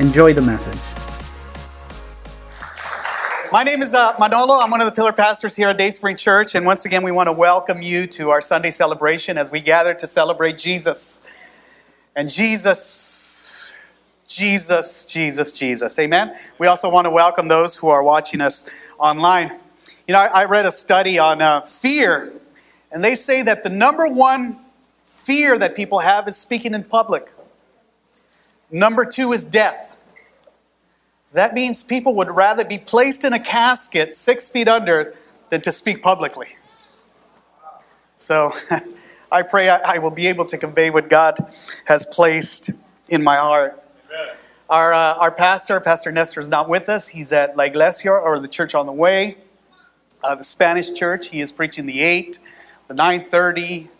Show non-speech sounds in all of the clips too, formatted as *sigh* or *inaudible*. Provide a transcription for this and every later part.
Enjoy the message. My name is uh, Manolo. I'm one of the pillar pastors here at Dayspring Church, and once again, we want to welcome you to our Sunday celebration as we gather to celebrate Jesus. And Jesus, Jesus, Jesus, Jesus. Amen. We also want to welcome those who are watching us online. You know, I, I read a study on uh, fear, and they say that the number one fear that people have is speaking in public. Number two is death. That means people would rather be placed in a casket six feet under than to speak publicly. So *laughs* I pray I, I will be able to convey what God has placed in my heart. Our, uh, our pastor, Pastor Nestor, is not with us. He's at La Iglesia, or the church on the way, uh, the Spanish church. He is preaching the 8, the 9.30,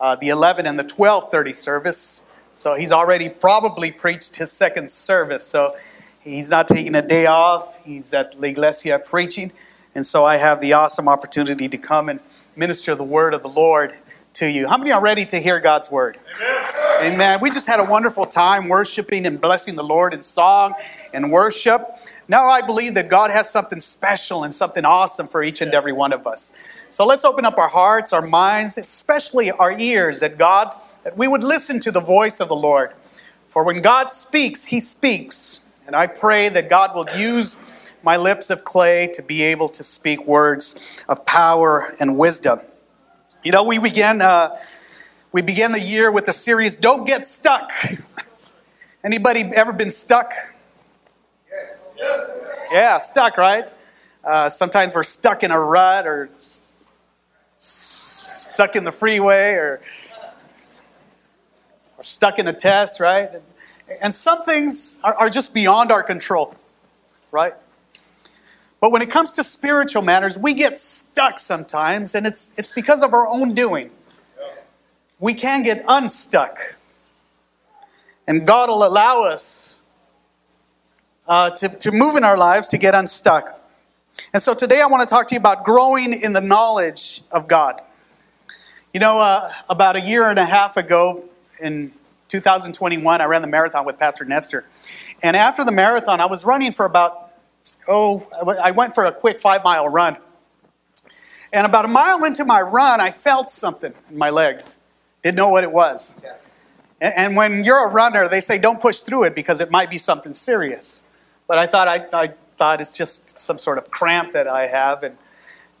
uh, the 11, and the 12.30 service. So he's already probably preached his second service. So He's not taking a day off. He's at La Iglesia preaching. And so I have the awesome opportunity to come and minister the word of the Lord to you. How many are ready to hear God's word? Amen. Amen. We just had a wonderful time worshiping and blessing the Lord in song and worship. Now I believe that God has something special and something awesome for each and every one of us. So let's open up our hearts, our minds, especially our ears, that God, that we would listen to the voice of the Lord. For when God speaks, He speaks. And I pray that God will use my lips of clay to be able to speak words of power and wisdom. You know, we began uh, we began the year with the series "Don't Get Stuck." *laughs* Anybody ever been stuck? Yes. yes. Yeah, stuck, right? Uh, sometimes we're stuck in a rut or stuck in the freeway or, or stuck in a test, right? And some things are, are just beyond our control, right? But when it comes to spiritual matters, we get stuck sometimes, and it's, it's because of our own doing. We can get unstuck. And God will allow us uh, to, to move in our lives to get unstuck. And so today I want to talk to you about growing in the knowledge of God. You know, uh, about a year and a half ago, in 2021, I ran the marathon with Pastor Nestor. And after the marathon, I was running for about, oh, I went for a quick five mile run. And about a mile into my run, I felt something in my leg. Didn't know what it was. And when you're a runner, they say don't push through it because it might be something serious. But I thought I, I thought it's just some sort of cramp that I have, and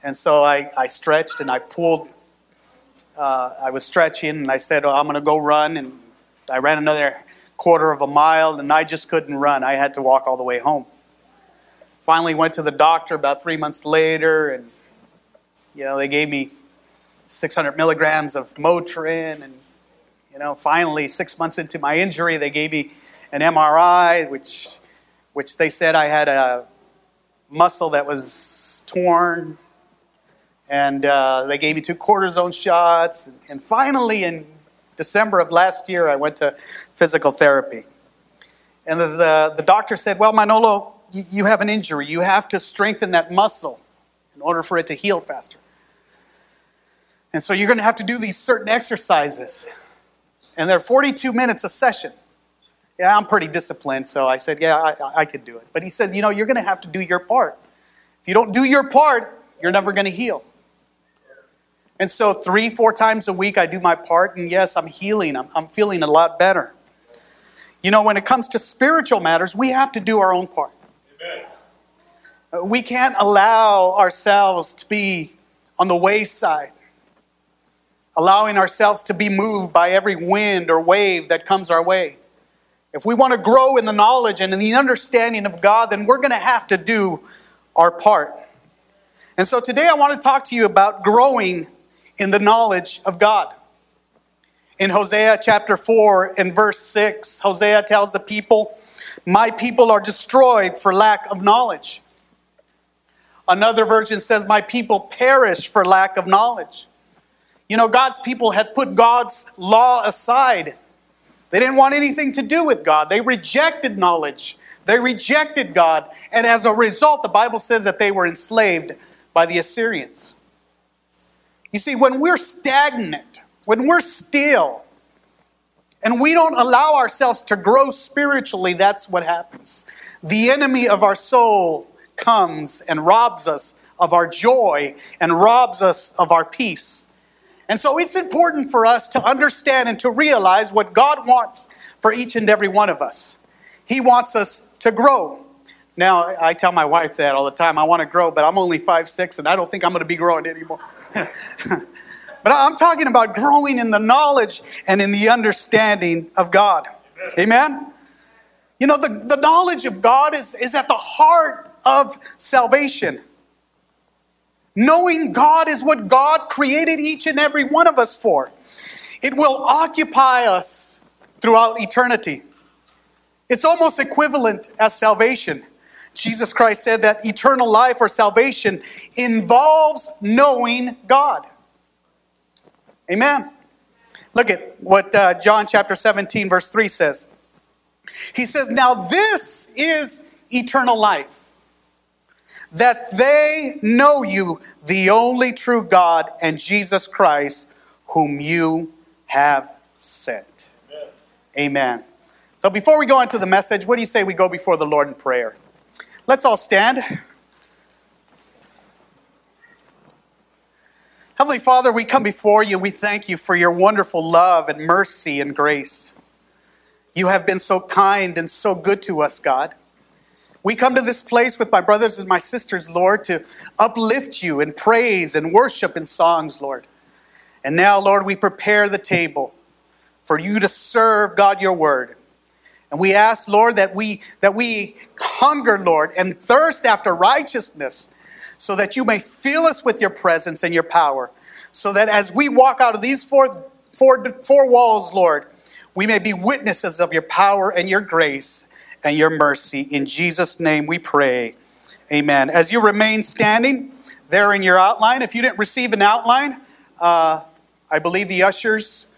and so I, I stretched and I pulled. Uh, I was stretching, and I said, oh, I'm going to go run, and I ran another quarter of a mile and I just couldn't run. I had to walk all the way home. Finally went to the doctor about three months later and you know they gave me 600 milligrams of Motrin and you know finally six months into my injury they gave me an MRI which which they said I had a muscle that was torn and uh, they gave me two cortisone shots and finally in December of last year, I went to physical therapy. And the, the, the doctor said, Well, Manolo, you, have an injury. You have to strengthen that muscle in order for it to heal faster. And so you're going to have to do these certain exercises. And they're 42 minutes a session. Yeah, I'm pretty disciplined, so I said, Yeah, I, I could do it. But he says, You know, you're going to have to do your part. If you don't do your part, you're never going to heal. And so, three, four times a week, I do my part, and yes, I'm healing. I'm, I'm feeling a lot better. You know, when it comes to spiritual matters, we have to do our own part. Amen. We can't allow ourselves to be on the wayside, allowing ourselves to be moved by every wind or wave that comes our way. If we want to grow in the knowledge and in the understanding of God, then we're going to have to do our part. And so today I want to talk to you about growing in the knowledge of God. In Hosea chapter 4 and verse 6, Hosea tells the people, My people are destroyed for lack of knowledge. Another version says, My people perish for lack of knowledge. You know, God's people had put God's law aside. They didn't want anything to do with God. They rejected knowledge. They rejected God. And as a result, the Bible says that they were enslaved by the Assyrians. You see, when we're stagnant, when we're still, and we don't allow ourselves to grow spiritually, that's what happens. The enemy of our soul comes and robs us of our joy and robs us of our peace. And so it's important for us to understand and to realize what God wants for each and every one of us. He wants us to grow. Now, I tell my wife that all the time. I want to grow, but I'm only five six, and I don't think I'm going to be growing anymore. *laughs* but I'm talking about growing in the knowledge and in the understanding of God. Amen? You know, the, the knowledge of God is, is at the heart of salvation. Knowing God is what God created each and every one of us for. It will occupy us throughout eternity. It's almost equivalent as salvation. Jesus Christ said that eternal life or salvation involves knowing God. Amen. Look at what uh, John chapter 17, verse 3 says. He says, Now this is eternal life that they know you, the only true God, and Jesus Christ, whom you have sent. Amen. Amen. So before we go into the message, what do you say we go before the Lord in prayer? Let's all stand. Heavenly Father, we come before you. We thank you for your wonderful love and mercy and grace. You have been so kind and so good to us, God. We come to this place with my brothers and my sisters, Lord, to uplift you in praise and worship in songs, Lord. And now, Lord, we prepare the table for you to serve God your word. And we ask, Lord, that we that we hunger, Lord, and thirst after righteousness, so that you may fill us with your presence and your power. So that as we walk out of these four, four, four walls, Lord, we may be witnesses of your power and your grace and your mercy. In Jesus' name we pray. Amen. As you remain standing there in your outline, if you didn't receive an outline, uh, I believe the ushers,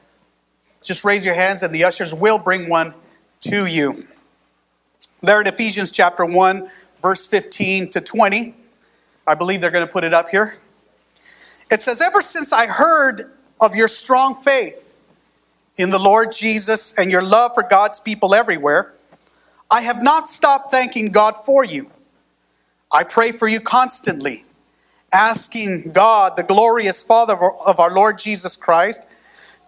just raise your hands and the ushers will bring one to you. There in Ephesians chapter 1, verse 15 to 20, I believe they're going to put it up here. It says, Ever since I heard of your strong faith in the Lord Jesus and your love for God's people everywhere, I have not stopped thanking God for you. I pray for you constantly, asking God, the glorious Father of our Lord Jesus Christ,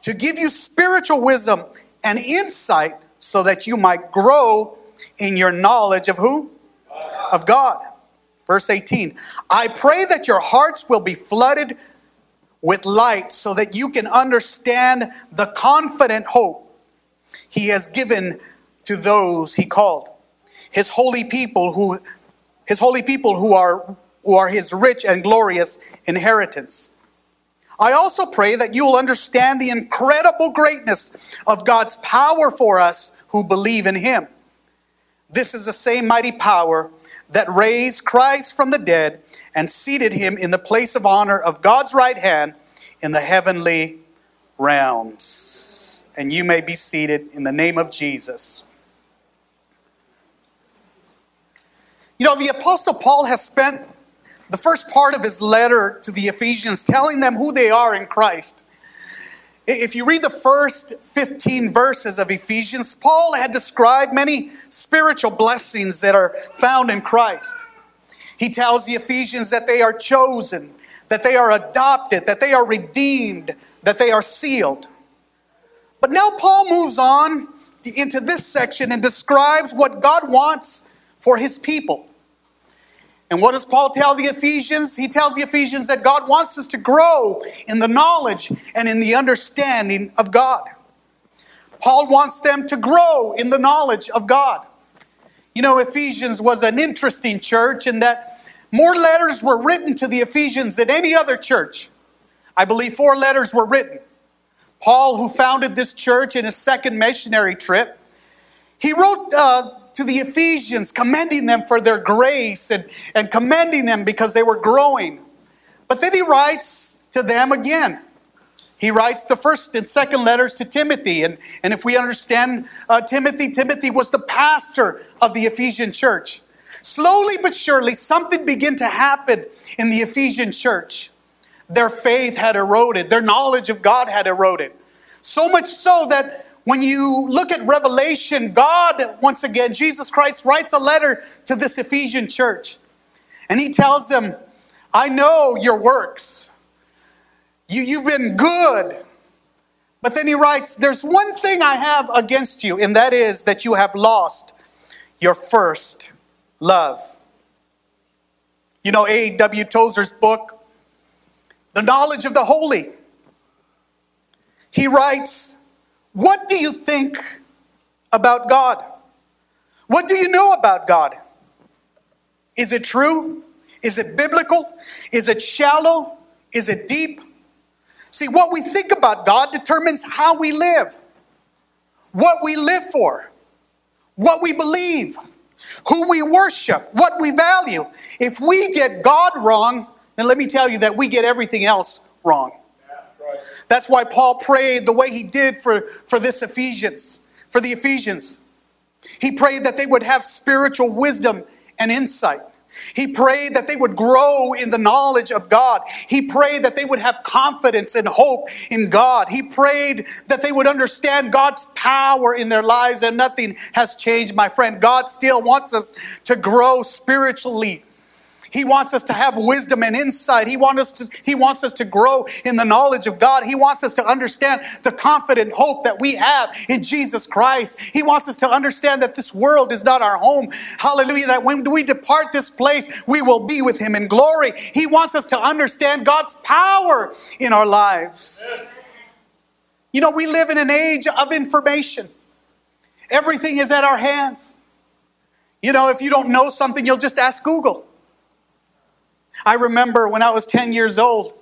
to give you spiritual wisdom and insight so that you might grow in your knowledge of who? Of God. Verse 18 I pray that your hearts will be flooded with light so that you can understand the confident hope He has given to those he called. His holy people who his holy people who are who are his rich and glorious inheritance. I also pray that you will understand the incredible greatness of God's power for us who believe in him. This is the same mighty power that raised Christ from the dead and seated him in the place of honor of God's right hand in the heavenly realms. And you may be seated in the name of Jesus. You know, the Apostle Paul has spent the first part of his letter to the Ephesians telling them who they are in Christ. If you read the first 15 verses of Ephesians, Paul had described many spiritual blessings that are found in Christ. He tells the Ephesians that they are chosen, that they are adopted, that they are redeemed, that they are sealed. But now Paul moves on into this section and describes what God wants for his people. And what does Paul tell the Ephesians? He tells the Ephesians that God wants us to grow in the knowledge and in the understanding of God. Paul wants them to grow in the knowledge of God. You know, Ephesians was an interesting church in that more letters were written to the Ephesians than any other church. I believe four letters were written. Paul, who founded this church in his second missionary trip, he wrote uh, to the Ephesians, commending them for their grace and, and commending them because they were growing. But then he writes to them again. He writes the first and second letters to Timothy. And, and if we understand uh, Timothy, Timothy was the pastor of the Ephesian church. Slowly but surely, something began to happen in the Ephesian church. Their faith had eroded, their knowledge of God had eroded. So much so that when you look at Revelation, God, once again, Jesus Christ writes a letter to this Ephesian church. And he tells them, I know your works. You, you've been good. But then he writes, There's one thing I have against you, and that is that you have lost your first love. You know, A.W. Tozer's book, The Knowledge of the Holy. He writes, What do you think about God? What do you know about God? Is it true? Is it biblical? Is it shallow? Is it deep? See, what we think about God determines how we live, what we live for, what we believe, who we worship, what we value. If we get God wrong, then let me tell you that we get everything else wrong. That's why Paul prayed the way he did for, for this Ephesians, for the Ephesians. He prayed that they would have spiritual wisdom and insight. He prayed that they would grow in the knowledge of God. He prayed that they would have confidence and hope in God. He prayed that they would understand God's power in their lives and nothing has changed, my friend. God still wants us to grow spiritually. He wants us to have wisdom and insight. He wants us to, he wants us to grow in the knowledge of God. He wants us to understand the confident hope that we have in Jesus Christ. He wants us to understand that this world is not our home. Hallelujah. That when we depart this place, we will be with him in glory. He wants us to understand God's power in our lives. You know, we live in an age of information. Everything is at our hands. You know, if you don't know something, you'll just ask Google. I remember when I was 10 years old,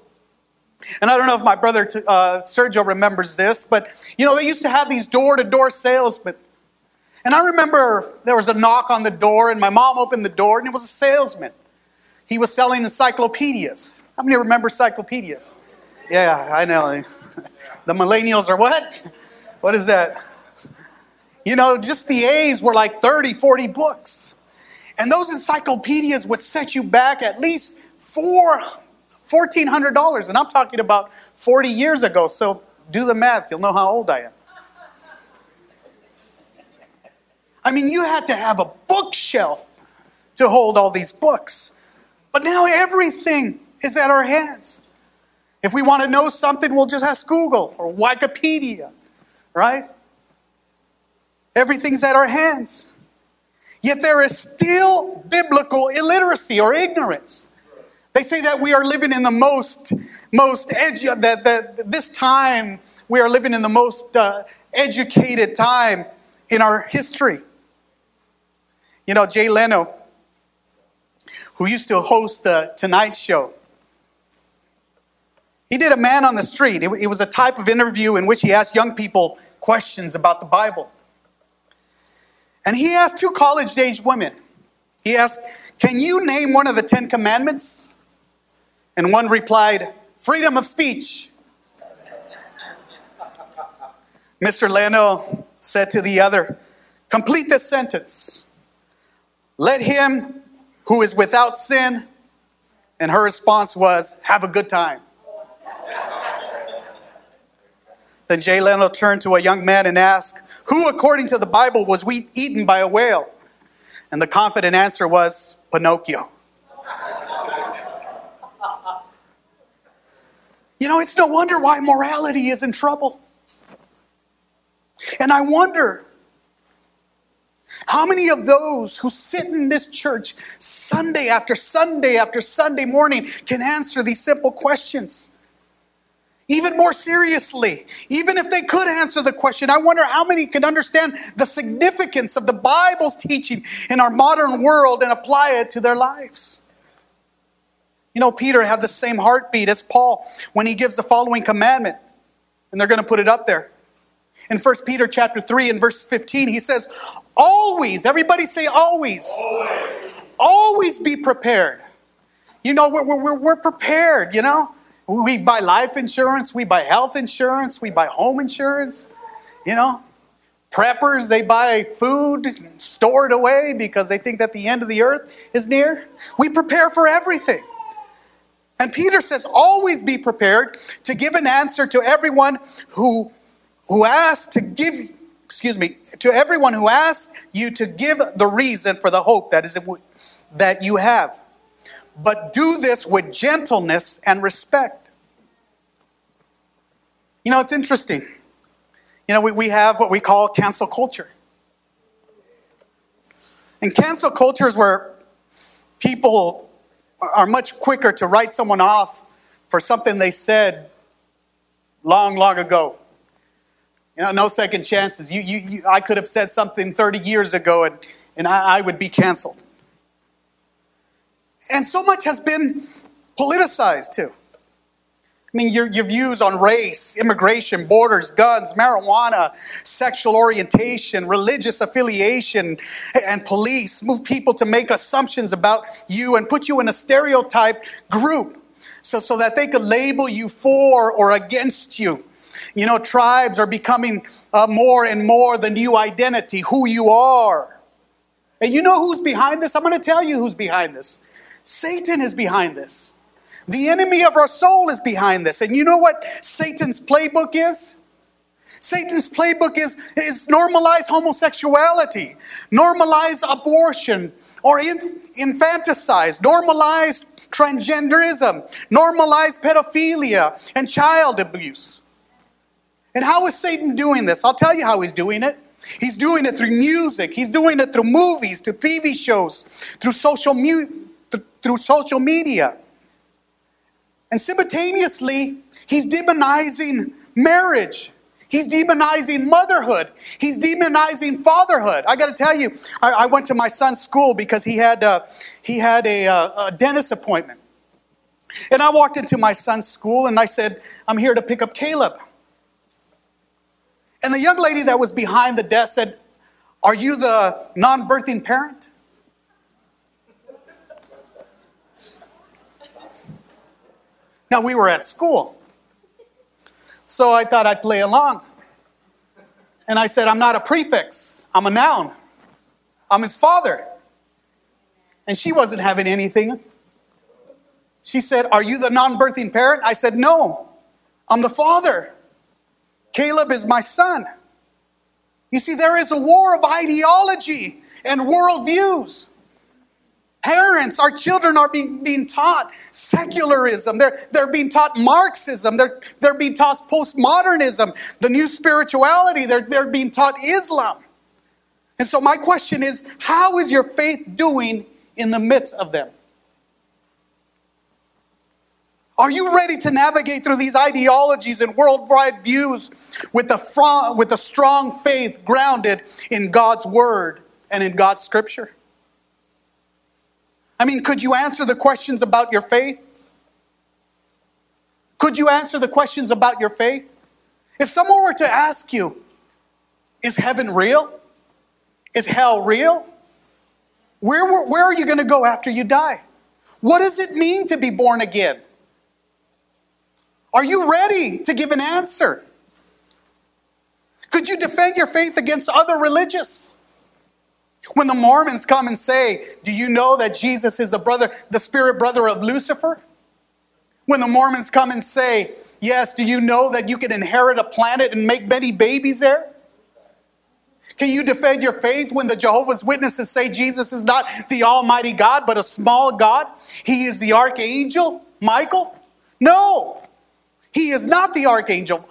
and I don't know if my brother uh, Sergio remembers this, but you know, they used to have these door to door salesmen. And I remember there was a knock on the door, and my mom opened the door, and it was a salesman. He was selling encyclopedias. How many remember encyclopedias? Yeah, I know. *laughs* The millennials are what? *laughs* What is that? You know, just the A's were like 30, 40 books. And those encyclopedias would set you back at least four, $1,400. And I'm talking about 40 years ago. So do the math, you'll know how old I am. I mean, you had to have a bookshelf to hold all these books. But now everything is at our hands. If we want to know something, we'll just ask Google or Wikipedia, right? Everything's at our hands. Yet there is still biblical illiteracy or ignorance. They say that we are living in the most, most edu- that, that this time we are living in the most uh, educated time in our history. You know, Jay Leno, who used to host the Tonight Show, he did a man on the street. It, it was a type of interview in which he asked young people questions about the Bible. And he asked two college age women, he asked, Can you name one of the Ten Commandments? And one replied, Freedom of speech. Mr. Leno said to the other, Complete this sentence. Let him who is without sin, and her response was, Have a good time. then Jay Leno turned to a young man and asked, who, according to the Bible, was we eaten by a whale? And the confident answer was Pinocchio. You know, it's no wonder why morality is in trouble. And I wonder how many of those who sit in this church Sunday after Sunday after Sunday morning can answer these simple questions? even more seriously. Even if they could answer the question, I wonder how many can understand the significance of the Bible's teaching in our modern world and apply it to their lives. You know, Peter had the same heartbeat as Paul when he gives the following commandment, and they're going to put it up there. In 1 Peter chapter 3 and verse 15, he says, always, everybody say always. Always, always be prepared. You know, we're, we're, we're prepared, you know. We buy life insurance, we buy health insurance, we buy home insurance, you know. Preppers, they buy food stored away because they think that the end of the earth is near. We prepare for everything. And Peter says, always be prepared to give an answer to everyone who, who asks to give, excuse me, to everyone who asks you to give the reason for the hope that is that you have. But do this with gentleness and respect. You know, it's interesting. You know, we, we have what we call cancel culture. And cancel culture is where people are much quicker to write someone off for something they said long, long ago. You know, no second chances. You, you, you, I could have said something 30 years ago and, and I, I would be canceled. And so much has been politicized too. I mean, your, your views on race, immigration, borders, guns, marijuana, sexual orientation, religious affiliation, and police move people to make assumptions about you and put you in a stereotype group so, so that they could label you for or against you. You know, tribes are becoming uh, more and more the new identity, who you are. And you know who's behind this? I'm going to tell you who's behind this. Satan is behind this. The enemy of our soul is behind this. And you know what Satan's playbook is? Satan's playbook is, is normalize homosexuality, normalize abortion or in, infanticize, normalize transgenderism, normalize pedophilia and child abuse. And how is Satan doing this? I'll tell you how he's doing it. He's doing it through music, he's doing it through movies, through TV shows, through social, mu- through social media. And simultaneously, he's demonizing marriage. He's demonizing motherhood. He's demonizing fatherhood. I got to tell you, I, I, went to my son's school because he had, uh, he had a, uh, a dentist appointment. And I walked into my son's school and I said, I'm here to pick up Caleb. And the young lady that was behind the desk said, Are you the non birthing parent? Now, we were at school. So I thought I'd play along. And I said, I'm not a prefix, I'm a noun. I'm his father. And she wasn't having anything. She said, Are you the non birthing parent? I said, No, I'm the father. Caleb is my son. You see, there is a war of ideology and worldviews. Parents, our children are being, being taught secularism. They're, they're being taught Marxism. They're, they're being taught postmodernism, the new spirituality. They're, they're being taught Islam. And so, my question is how is your faith doing in the midst of them? Are you ready to navigate through these ideologies and worldwide views with a, with a strong faith grounded in God's word and in God's scripture? I mean, could you answer the questions about your faith? Could you answer the questions about your faith? If someone were to ask you, is heaven real? Is hell real? Where, where are you going to go after you die? What does it mean to be born again? Are you ready to give an answer? Could you defend your faith against other religious? When the Mormons come and say, Do you know that Jesus is the brother, the spirit brother of Lucifer? When the Mormons come and say, Yes, do you know that you can inherit a planet and make many babies there? Can you defend your faith when the Jehovah's Witnesses say Jesus is not the Almighty God, but a small God? He is the archangel, Michael? No, he is not the archangel.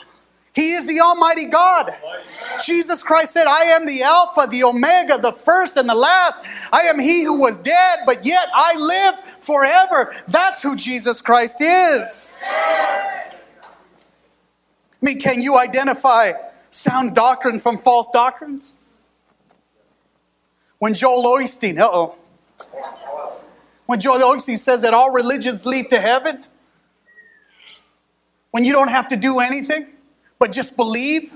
He is the Almighty God. Jesus Christ said, I am the Alpha, the Omega, the first and the last. I am He who was dead, but yet I live forever. That's who Jesus Christ is. I mean, can you identify sound doctrine from false doctrines? When Joel Osteen, uh oh, when Joel Osteen says that all religions lead to heaven, when you don't have to do anything, but just believe?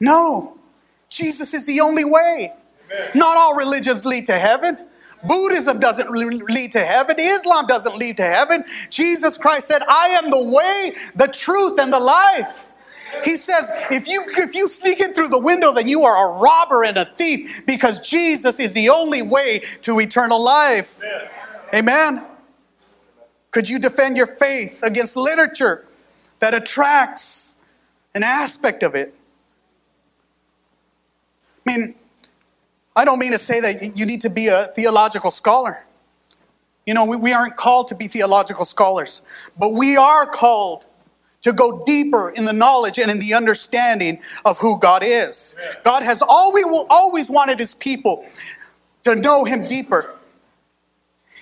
No, Jesus is the only way. Not all religions lead to heaven. Buddhism doesn't lead to heaven. Islam doesn't lead to heaven. Jesus Christ said, I am the way, the truth, and the life. He says, if you if you sneak in through the window, then you are a robber and a thief because Jesus is the only way to eternal life. Amen. Amen. Could you defend your faith against literature that attracts an aspect of it? I mean, I don't mean to say that you need to be a theological scholar. You know, we, we aren't called to be theological scholars, but we are called to go deeper in the knowledge and in the understanding of who God is. God has always, always wanted his people to know him deeper.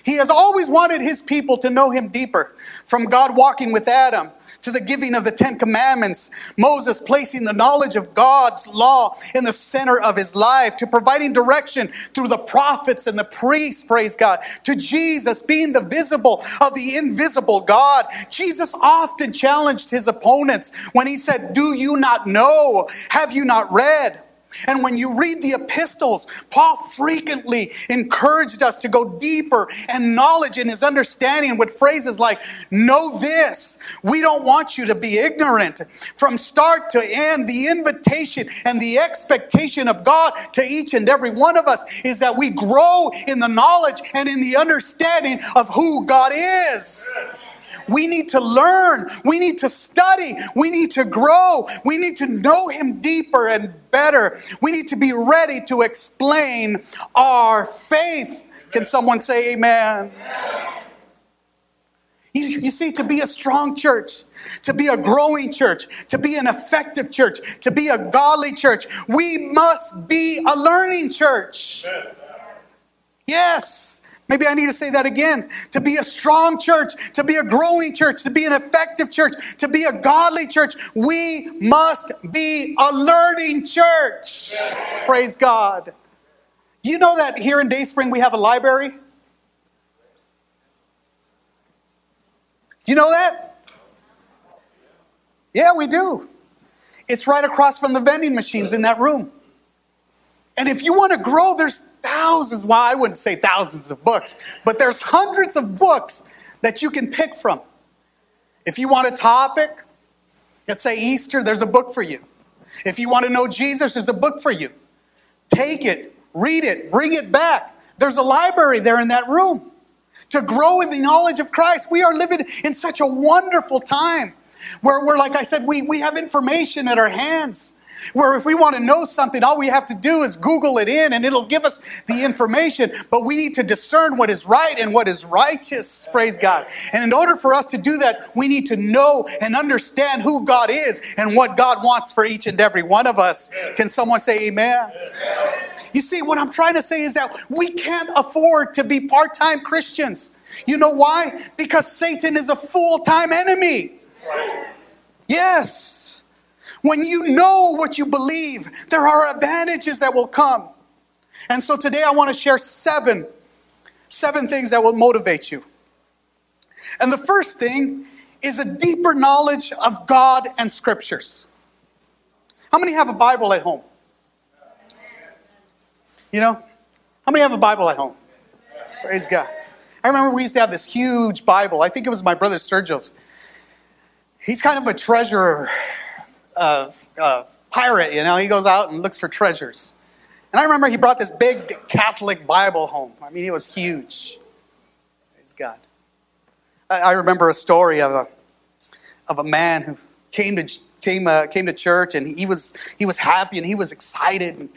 He has always wanted his people to know him deeper. From God walking with Adam to the giving of the Ten Commandments, Moses placing the knowledge of God's law in the center of his life, to providing direction through the prophets and the priests, praise God, to Jesus being the visible of the invisible God. Jesus often challenged his opponents when he said, Do you not know? Have you not read? And when you read the epistles, Paul frequently encouraged us to go deeper and knowledge in his understanding with phrases like, Know this. We don't want you to be ignorant. From start to end, the invitation and the expectation of God to each and every one of us is that we grow in the knowledge and in the understanding of who God is. We need to learn. We need to study. We need to grow. We need to know Him deeper and better. We need to be ready to explain our faith. Can someone say amen? You, you, see, to be a strong church, to be a growing church, to be an effective church, to be a godly church, we must be a learning church. Yes. Maybe I need to say that again. To be a strong church, to be a growing church, to be an effective church, to be a godly church, we must be a learning church. Praise God. You know that here in Dayspring we have a library? Do you know that? Yeah, we do. It's right across from the vending machines in that room. And if you want to grow, there's thousands, well, I wouldn't say thousands of books, but there's hundreds of books that you can pick from. If you want a topic, let's say Easter, there's a book for you. If you want to know Jesus, there's a book for you. Take it, read it, bring it back. There's a library there in that room. To grow in the knowledge of Christ, we are living in such a wonderful time where, we're, like I said, we, we have information at our hands. Where if we want to know something, all we have to do is Google it in and it'll give us the information. But we need to discern what is right and what is righteous. Praise God. And in order for us to do that, we need to know and understand who God is and what God wants for each and every one of us. Can someone say amen? amen. You see, what I'm trying to say is that we can't afford to be part time Christians. You know why? Because Satan is a full time enemy. Yes. When you know what you believe, there are advantages that will come. And so today I want to share seven, seven things that will motivate you. And the first thing is a deeper knowledge of God and scriptures. How many have a Bible at home? You know, how many have a Bible at home? Praise God. I remember we used to have this huge Bible. I think it was my brother Sergio's. He's kind of a treasurer uh, uh, pirate, you know, he goes out and looks for treasures. And I remember he brought this big Catholic Bible home. I mean, it was huge. Praise God. I, I remember a story of a, of a man who came to, came, uh, came to church and he was, he was happy and he was excited. And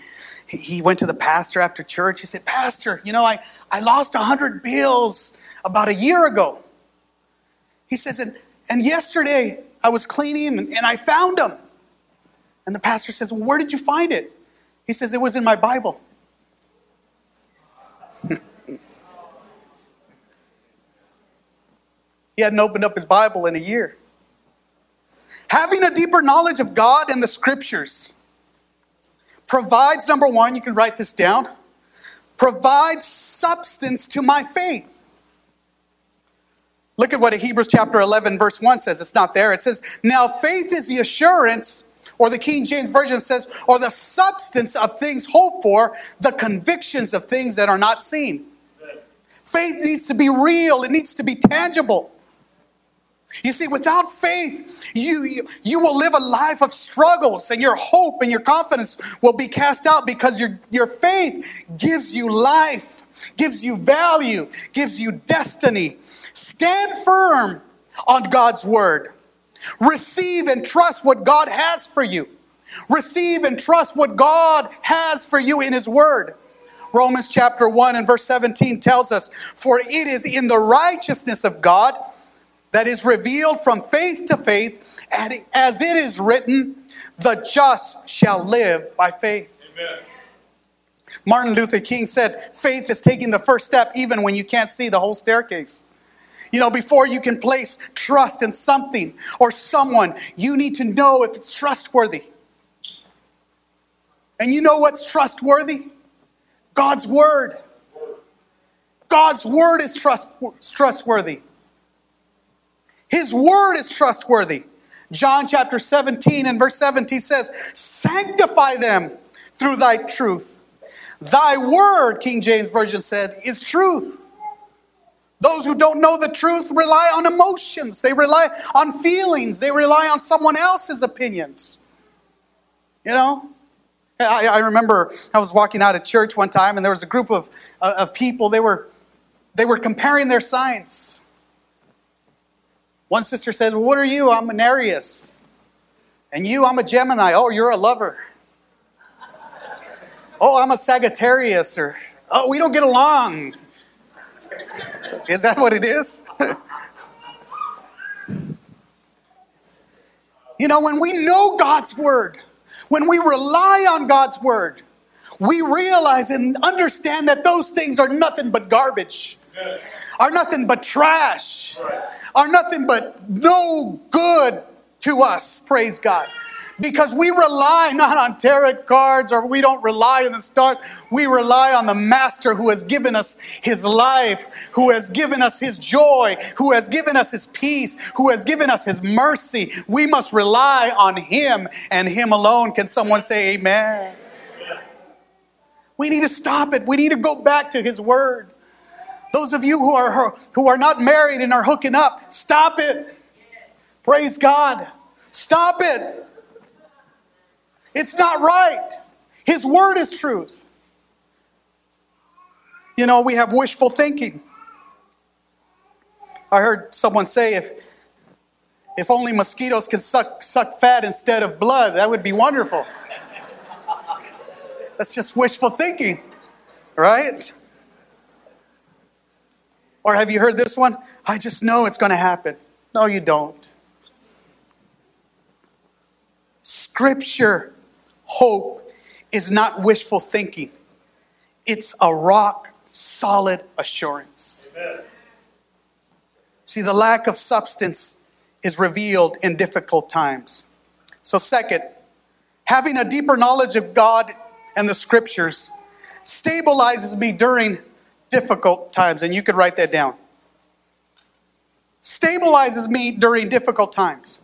he, he went to the pastor after church. He said, Pastor, you know, I, I lost a 100 bills about a year ago. He says, and, and yesterday I was cleaning and, and I found them. And the pastor says, well, Where did you find it? He says, It was in my Bible. *laughs* he hadn't opened up his Bible in a year. Having a deeper knowledge of God and the scriptures provides, number one, you can write this down, provides substance to my faith. Look at what Hebrews chapter 11, verse 1 says. It's not there. It says, Now faith is the assurance Or the King James Version says, or the substance of things hoped for, the convictions of things that are not seen. Faith needs to be real, it needs to be tangible. You see, without faith, you, you, you, will live a life of struggles, and your hope and your confidence will be cast out because your, your faith gives you life, gives you value, gives you destiny. Stand firm on God's word. Receive and trust what God has for you. Receive and trust what God has for you in His word. Romans chapter 1 and verse 17 tells us, For it is in the righteousness of God that is revealed from faith to faith, and as it is written, the just shall live by faith. Amen. Martin Luther King said, faith is taking the first step even when you can't see the whole staircase. You know, before you can place trust in something or someone, you need to know if it's trustworthy. And you know what's trustworthy? God's word. God's word is trust, trustworthy. His word is trustworthy. John chapter 17 and verse 17 says, Sanctify them through thy truth. Thy word, King James Version said, is truth. Those who don't know the truth rely on emotions, they rely on feelings, they rely on someone else's opinions. You know? I, I remember I was walking out of church one time and there was a group of, uh, of people, they were, they were comparing their signs. One sister said, well, What are you? I'm an Aries. And you, I'm a Gemini. Oh, you're a lover. Oh, I'm a Sagittarius. Or, oh, we don't get along. Is that what it is? you know, when we know God's word, when we rely on God's word, we realize and understand that those things are nothing but garbage are nothing but trash, are nothing but no good to us, praise God. Because we rely not on tarot cards or we don't rely on the start. We rely on the Master who has given us his life, who has given us his joy, who has given us his peace, who has given us his mercy. We must rely on him and him alone. Can someone say amen? We need to stop it. We need to go back to his word. Those of you who are, who are not married and are hooking up, stop it. Praise God. Stop it. It's not right. His word is truth. You know, we have wishful thinking. I heard someone say if if only mosquitoes could suck suck fat instead of blood, that would be wonderful. That's just wishful thinking, right? Or have you heard this one? I just know it's going to happen. No, you don't. Scripture hope is not wishful thinking, it's a rock solid assurance. Amen. See, the lack of substance is revealed in difficult times. So, second, having a deeper knowledge of God and the scriptures stabilizes me during difficult times, and you could write that down. Stabilizes me during difficult times.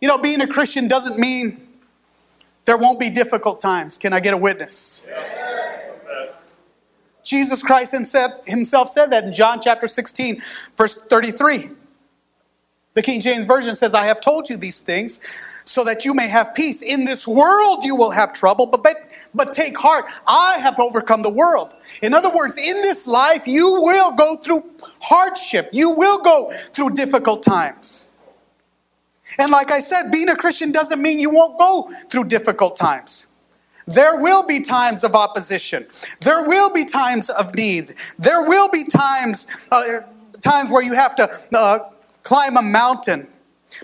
You know, being a Christian doesn't mean there won't be difficult times. Can I get a witness? Jesus Christ himself said that in John chapter 16, verse 33. The King James Version says, I have told you these things so that you may have peace. In this world you will have trouble, but, but, but take heart. I have overcome the world. In other words, in this life, you will go through hardship. You will go through difficult times. And like I said, being a Christian doesn't mean you won't go through difficult times. There will be times of opposition. There will be times of needs. There will be times, uh, times where you have to uh, climb a mountain.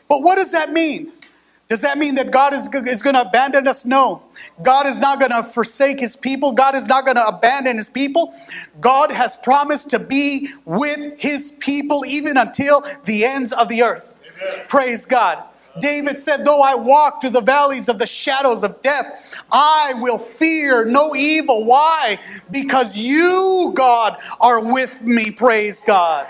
But what does that mean? Does that mean that God is, is going to abandon us? No. God is not going to forsake his people. God is not going to abandon his people. God has promised to be with his people even until the ends of the earth. Praise God. David said, Though I walk through the valleys of the shadows of death, I will fear no evil. Why? Because you, God, are with me. Praise God.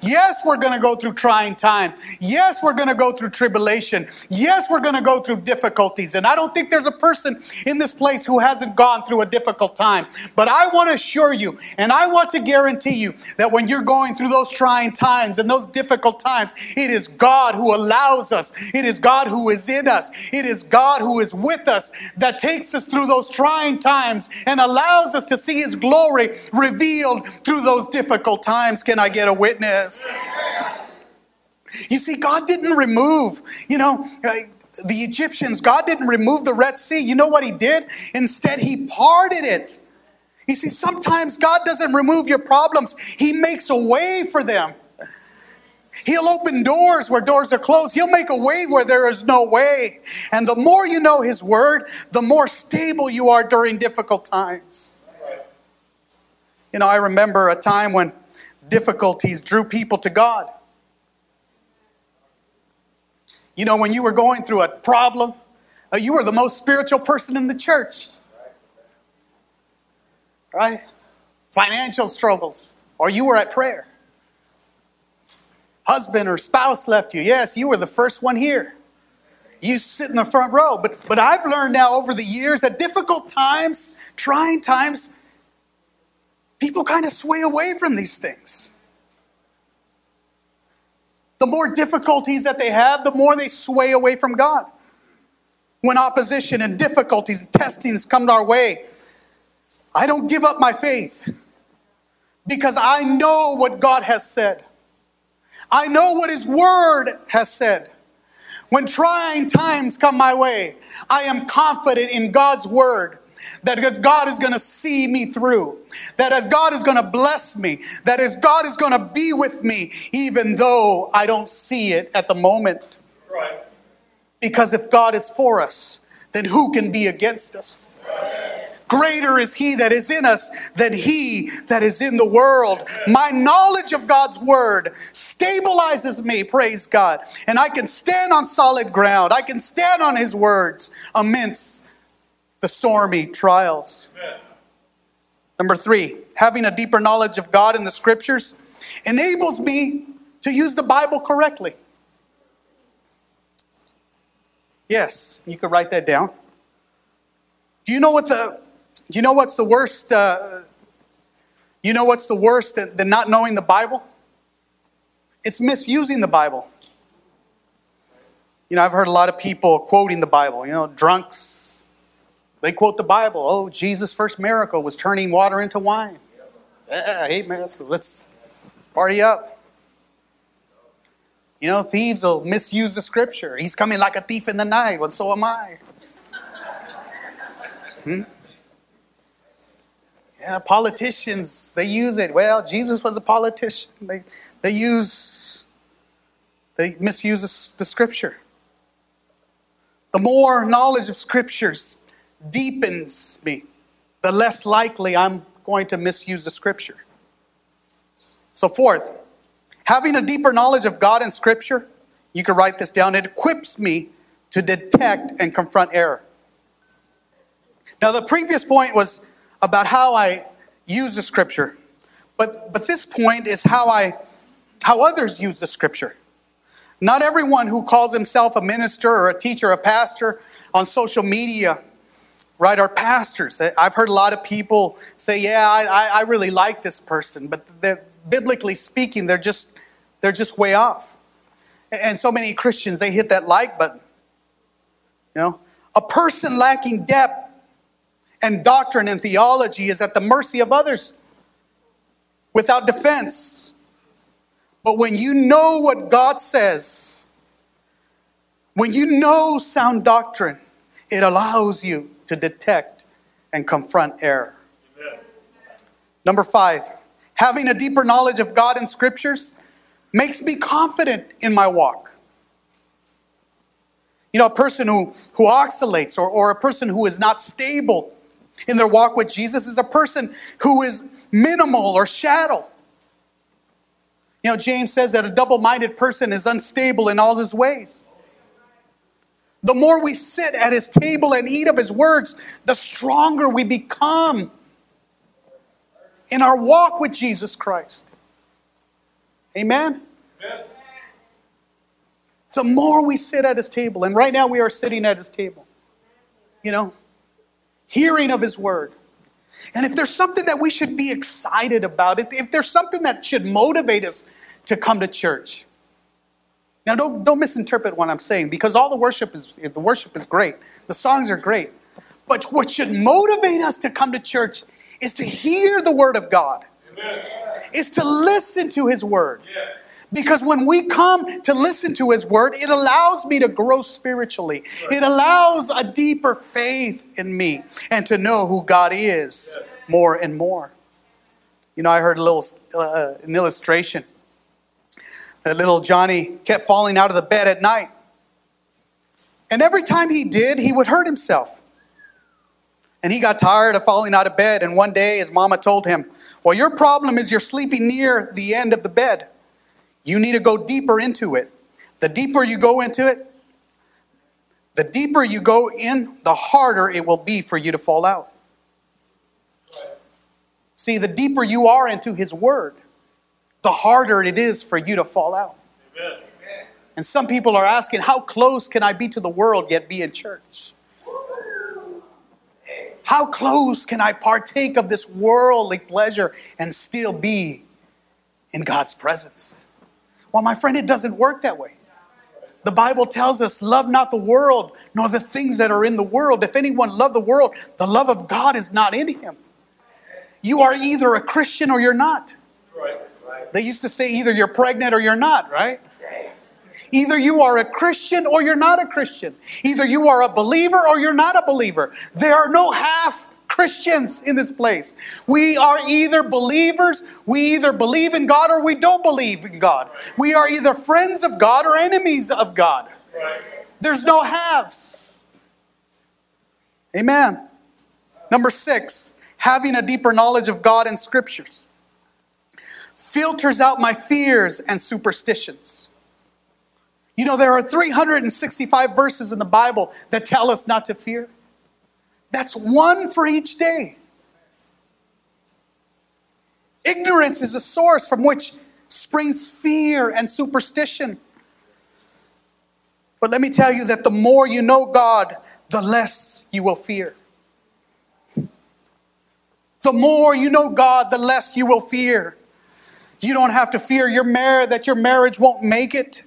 Yes, we're going to go through trying times. Yes, we're going to go through tribulation. Yes, we're going to go through difficulties. And I don't think there's a person in this place who hasn't gone through a difficult time. But I want to assure you, and I want to guarantee you, that when you're going through those trying times and those difficult times, it is God who allows us. It is God who is in us. It is God who is with us that takes us through those trying times and allows us to see His glory revealed through those difficult times. Can I get a witness? You see, God didn't remove, you know, uh, the Egyptians, God didn't remove the Red Sea. You know what He did? Instead, He parted it. You see, sometimes God doesn't remove your problems, He makes a way for them. He'll open doors where doors are closed. He'll make a way where there is no way. And the more you know His Word, the more stable you are during difficult times. You know, I remember a time when difficulties drew people to God. You know, when you were going through a problem, uh, you were the most spiritual person in the church. Right? Financial struggles, or you were at prayer. Husband or spouse left you. Yes, you were the first one here. You sit in the front row. But, but I've learned now over the years that difficult times, trying times, people kind of sway away from these things. The more difficulties that they have, the more they sway away from God. When opposition and difficulties and testings come our way, I don't give up my faith because I know what God has said. I know what His Word has said. When trying times come my way, I am confident in God's Word that as God is going to see me through, that as God is going to bless me, that as God is going to be with me, even though I don't see it at the moment. Right. Because if God is for us, then who can be against us? Right. Greater is he that is in us than he that is in the world. My knowledge of God's word stabilizes me, praise God. And I can stand on solid ground. I can stand on his words amidst the stormy trials. Number three, having a deeper knowledge of God in the scriptures enables me to use the Bible correctly. Yes, you could write that down. Do you know what the you know what's the worst? Uh, you know what's the worst than, than not knowing the Bible? It's misusing the Bible. You know, I've heard a lot of people quoting the Bible. You know, drunks, they quote the Bible. Oh, Jesus' first miracle was turning water into wine. Yeah, hey, man, let's, let's party up. You know, thieves will misuse the scripture. He's coming like a thief in the night, and so am I. Hmm? Yeah, politicians, they use it. Well, Jesus was a politician. They, they use, they misuse the scripture. The more knowledge of scriptures deepens me, the less likely I'm going to misuse the scripture. So, fourth, having a deeper knowledge of God and scripture, you can write this down, it equips me to detect and confront error. Now, the previous point was about how I use the scripture. But, but this point is how I how others use the scripture. Not everyone who calls himself a minister or a teacher, a pastor on social media, right, are pastors. I've heard a lot of people say, "Yeah, I, I really like this person," but biblically speaking, they're just they're just way off. And so many Christians they hit that like button. You know, a person lacking depth and doctrine and theology is at the mercy of others without defense. But when you know what God says, when you know sound doctrine, it allows you to detect and confront error. Amen. Number five, having a deeper knowledge of God and scriptures makes me confident in my walk. You know, a person who, who oscillates or, or a person who is not stable in their walk with Jesus is a person who is minimal or shadow. You know, James says that a double minded person is unstable in all his ways. The more we sit at his table and eat of his words, the stronger we become in our walk with Jesus Christ. Amen? The more we sit at his table, and right now we are sitting at his table, you know, hearing of his word. And if there's something that we should be excited about, if, if there's something that should motivate us to come to church, now don't, don't misinterpret what I'm saying because all the worship is the worship is great. The songs are great. But what should motivate us to come to church is to hear the word of God. Amen. Is to listen to his word. Yeah. Because when we come to listen to his word, it allows me to grow spiritually. It allows a deeper faith in me and to know who God is more and more. You know, I heard a little uh, an illustration. That little Johnny kept falling out of the bed at night. And every time he did, he would hurt himself. And he got tired of falling out of bed. And one day his mama told him, Well, your problem is you're sleeping near the end of the bed. You need to go deeper into it. The deeper you go into it, the deeper you go in, the harder it will be for you to fall out. See, the deeper you are into His Word, the harder it is for you to fall out. Amen. And some people are asking, how close can I be to the world yet be in church? How close can I partake of this worldly pleasure and still be in God's presence? Well, my friend, it doesn't work that way. The Bible tells us, love not the world, nor the things that are in the world. If anyone love the world, the love of God is not in him. You are either a Christian or you're not. They used to say either you're pregnant or you're not, right? Either you are a Christian or you're not a Christian. Either you are a believer or you're not a believer. There are no half Christians in this place. We are either believers, we either believe in God or we don't believe in God. We are either friends of God or enemies of God. There's no halves. Amen. Number six, having a deeper knowledge of God and scriptures filters out my fears and superstitions. You know, there are 365 verses in the Bible that tell us not to fear. That's one for each day. Ignorance is a source from which springs fear and superstition. But let me tell you that the more you know God, the less you will fear. The more you know God, the less you will fear. You don't have to fear your marriage that your marriage won't make it.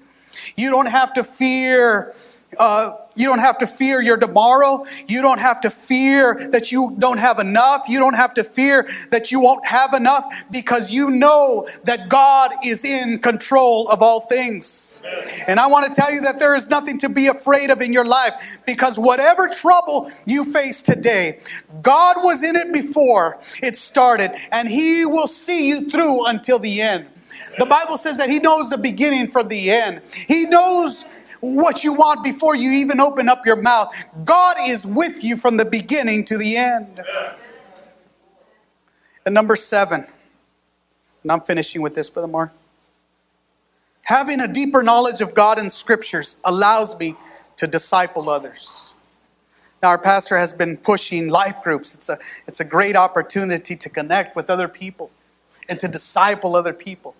You don't have to fear uh, you don't have to fear your tomorrow. You don't have to fear that you don't have enough. You don't have to fear that you won't have enough because you know that God is in control of all things. And I want to tell you that there is nothing to be afraid of in your life because whatever trouble you face today, God was in it before it started and He will see you through until the end. The Bible says that He knows the beginning from the end. He knows what you want before you even open up your mouth. God is with you from the beginning to the end. And number seven, and I'm finishing with this, Brother Mark. Having a deeper knowledge of God and scriptures allows me to disciple others. Now, our pastor has been pushing life groups. It's a, it's a great opportunity to connect with other people and to disciple other people.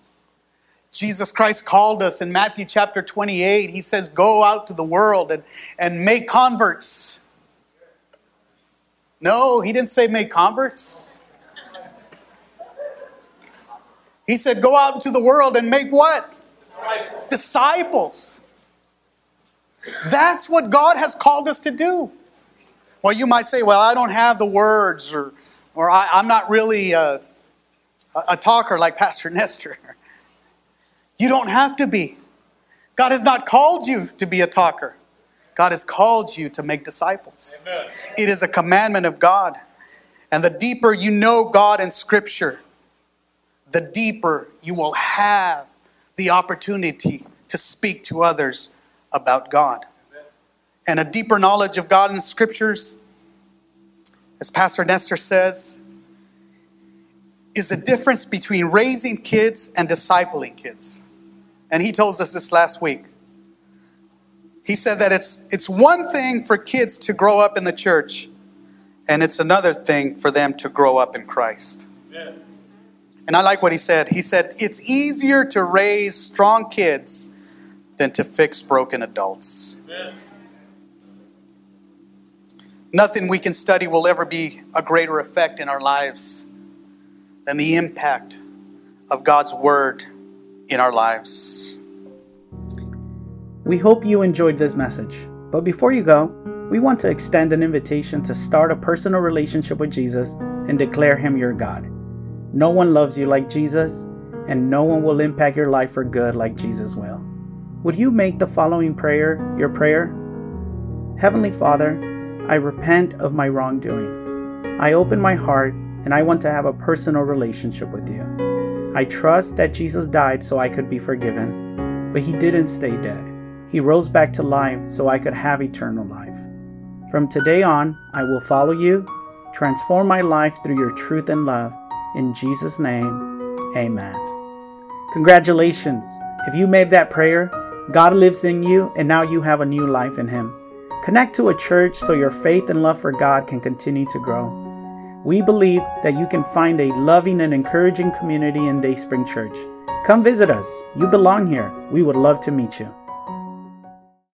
Jesus Christ called us in Matthew chapter 28. He says, Go out to the world and, and make converts. No, he didn't say make converts. He said, Go out into the world and make what? Disciples. Disciples. That's what God has called us to do. Well, you might say, Well, I don't have the words, or, or I, am not really a, a talker like Pastor *laughs* Nestor. You don't have to be. God has not called you to be a talker. God has called you to make disciples. Amen. It is a commandment of God. And the deeper you know God and Scripture, the deeper you will have the opportunity to speak to others about God. Amen. And a deeper knowledge of God and Scriptures, as Pastor Nestor says, is the difference between raising kids and discipling kids. And he told us this last week. He said that it's, it's one thing for kids to grow up in the church, and it's another thing for them to grow up in Christ. And I like what he said. He said, It's easier to raise strong kids than to fix broken adults. Amen. Nothing we can study will ever be a greater effect in our lives than the impact of God's Word in our lives. We hope you enjoyed this message. But before you go, we want to extend an invitation to start a personal relationship with Jesus and declare Him your God. No one loves you like Jesus, and no one will impact your life for good like Jesus will. Would you make the following prayer your prayer? Heavenly Father, I repent of my wrongdoing. I open my heart and I want to have a personal relationship with you. I trust that Jesus died so I could be forgiven, but he didn't stay dead. He rose back to life so I could have eternal life. From today on, I will follow you, transform my life through your truth and love. In Jesus' name, amen. Congratulations! If you made that prayer, God lives in you and now you have a new life in Him. Connect to a church so your faith and love for God can continue to grow. We believe that you can find a loving and encouraging community in Dayspring Church. Come visit us. You belong here. We would love to meet you.